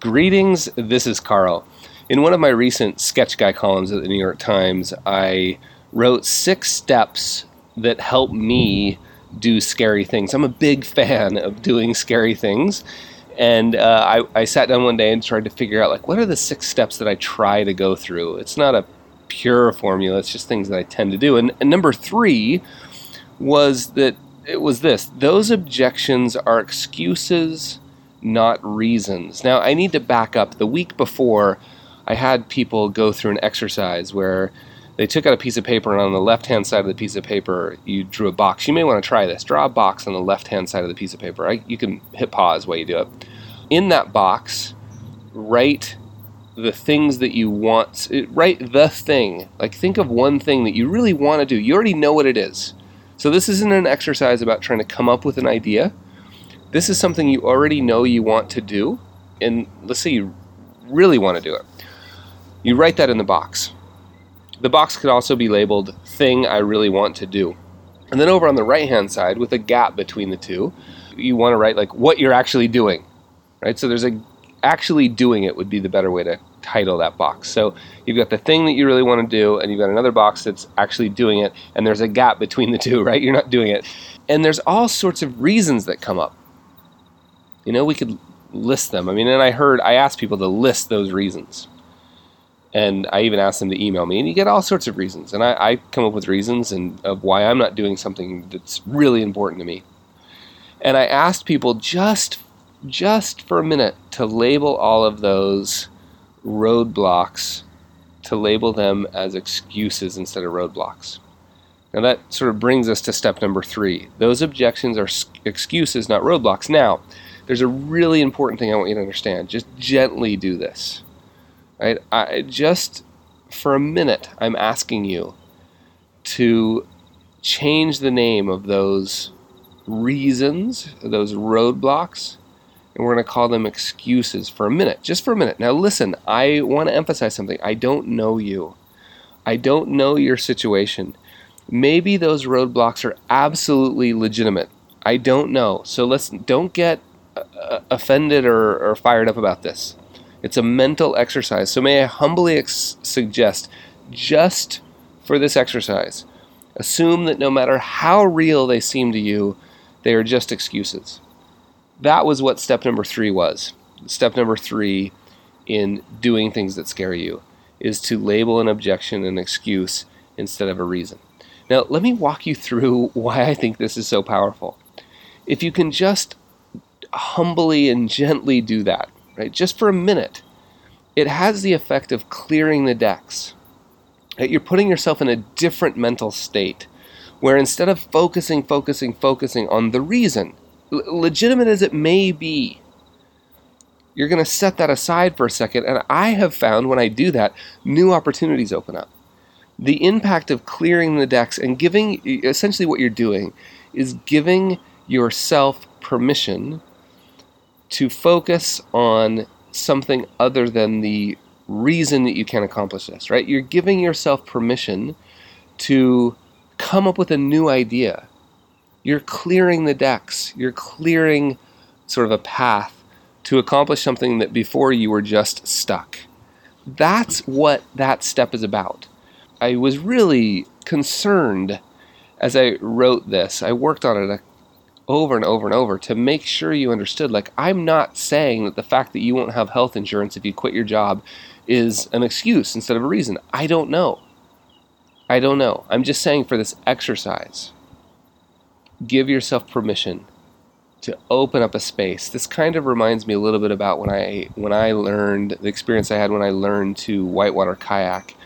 Greetings, this is Carl. In one of my recent sketch guy columns at the New York Times, I wrote six steps that help me do scary things. I'm a big fan of doing scary things. And uh, I, I sat down one day and tried to figure out, like, what are the six steps that I try to go through? It's not a pure formula, it's just things that I tend to do. And, and number three was that it was this those objections are excuses, not reasons. Now, I need to back up. The week before, I had people go through an exercise where they took out a piece of paper, and on the left hand side of the piece of paper, you drew a box. You may want to try this. Draw a box on the left hand side of the piece of paper. I, you can hit pause while you do it. In that box, write the things that you want. Write the thing. Like, think of one thing that you really want to do. You already know what it is. So, this isn't an exercise about trying to come up with an idea. This is something you already know you want to do. And let's say you really want to do it. You write that in the box the box could also be labeled Thing I Really Want to Do. And then over on the right hand side, with a gap between the two, you want to write like what you're actually doing, right? So there's a actually doing it would be the better way to title that box. So you've got the thing that you really want to do, and you've got another box that's actually doing it, and there's a gap between the two, right? You're not doing it. And there's all sorts of reasons that come up. You know, we could list them. I mean, and I heard, I asked people to list those reasons and I even asked them to email me, and you get all sorts of reasons. And I, I, come up with reasons and of why I'm not doing something that's really important to me. And I asked people just just for a minute to label all of those roadblocks, to label them as excuses instead of roadblocks. Now that sort of brings us to step number three. Those objections are excuses, not roadblocks. Now, there's a really important thing I want you to understand. Just gently do this Right? I just for a minute I'm asking you to change the name of those reasons, those roadblocks, and we're going to call them excuses for a minute, just for a minute. Now, listen, I want to emphasize something. I don't know you, I don't know your situation. Maybe those roadblocks are absolutely legitimate. I don't know. So let's don't get uh, offended or, or fired up about this. It's a mental exercise. So, may I humbly ex- suggest just for this exercise, assume that no matter how real they seem to you, they are just excuses. That was what step number three was. Step number three in doing things that scare you is to label an objection an excuse instead of a reason. Now, let me walk you through why I think this is so powerful. If you can just humbly and gently do that, right? Just for a minute, it has the effect of clearing the decks. Right? You're putting yourself in a different mental state where instead of focusing, focusing, focusing on the reason, legitimate as it may be, you're going to set that aside for a second. And I have found when I do that, new opportunities open up. The impact of clearing the decks and giving, essentially, what you're doing is giving yourself permission to focus on something other than the reason that you can accomplish this, right? You're giving yourself permission to come up with a new idea. You're clearing the decks. You're clearing sort of a path to accomplish something that before you were just stuck. That's what that step is about. I was really concerned as I wrote this. I worked on it over and over and over to make sure you understood like I'm not saying that the fact that you won't have health insurance if you quit your job is an excuse instead of a reason. I don't know. I don't know. I'm just saying for this exercise, give yourself permission to open up a space. This kind of reminds me a little bit about when I when I learned the experience I had when I learned to whitewater kayak.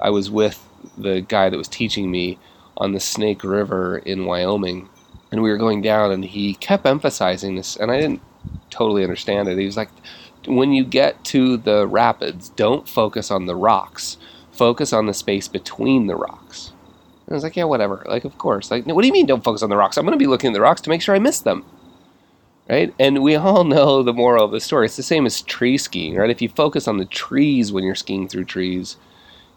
I was with the guy that was teaching me on the Snake River in Wyoming and we were going down, and he kept emphasizing this, and I didn't totally understand it. He was like, when you get to the rapids, don't focus on the rocks, focus on the space between the rocks. And I was like, yeah, whatever. Like, of course. Like, what do you mean don't focus on the rocks? I'm going to be looking at the rocks to make sure I miss them. Right? And we all know the moral of the story. It's the same as tree skiing, right? If you focus on the trees when you're skiing through trees,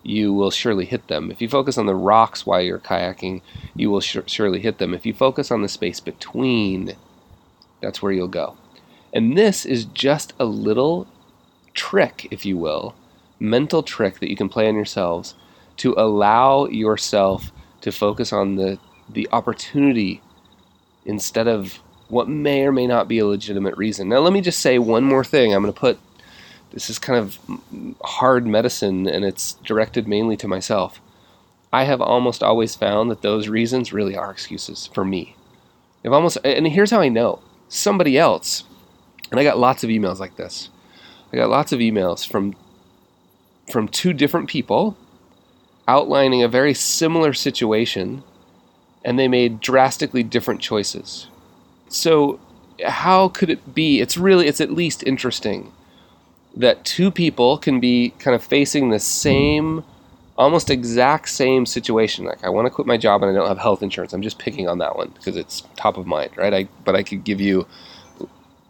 you will surely hit them. If you focus on the rocks while you're kayaking, you will sh- surely hit them. If you focus on the space between, that's where you'll go. And this is just a little trick, if you will, mental trick that you can play on yourselves to allow yourself to focus on the, the opportunity instead of what may or may not be a legitimate reason. Now, let me just say one more thing. I'm going to put this is kind of hard medicine and it's directed mainly to myself. I have almost always found that those reasons really are excuses for me. If almost and here's how I know. Somebody else, and I got lots of emails like this. I got lots of emails from from two different people outlining a very similar situation and they made drastically different choices. So how could it be? It's really it's at least interesting that two people can be kind of facing the same almost exact same situation. Like I want to quit my job and I don't have health insurance. I'm just picking on that one because it's top of mind, right? I but I could give you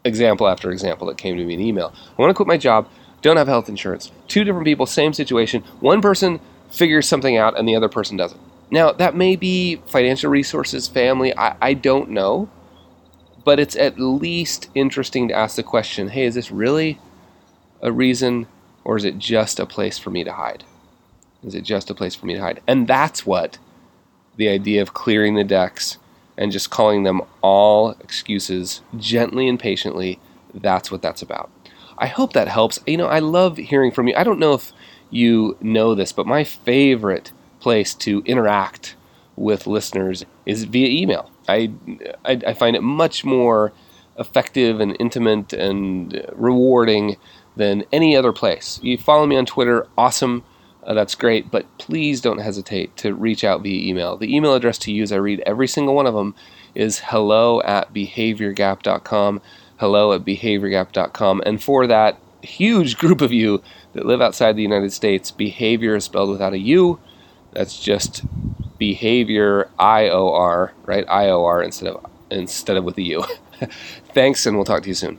example after example that came to me in email. I want to quit my job, don't have health insurance. Two different people, same situation. One person figures something out and the other person doesn't. Now, that may be financial resources, family, I, I don't know. But it's at least interesting to ask the question hey, is this really a reason or is it just a place for me to hide? Is it just a place for me to hide? And that's what the idea of clearing the decks and just calling them all excuses gently and patiently, that's what that's about. I hope that helps. You know, I love hearing from you. I don't know if you know this, but my favorite place to interact with listeners is via email. I, I, I find it much more effective and intimate and rewarding than any other place. You follow me on Twitter, awesome. Uh, that's great, but please don't hesitate to reach out via email. The email address to use, I read every single one of them, is hello at behaviorgap.com. Hello at behaviorgap.com. And for that huge group of you that live outside the United States, behavior is spelled without a U. That's just behavior I O R, right? I O R instead of instead of with a U. Thanks, and we'll talk to you soon.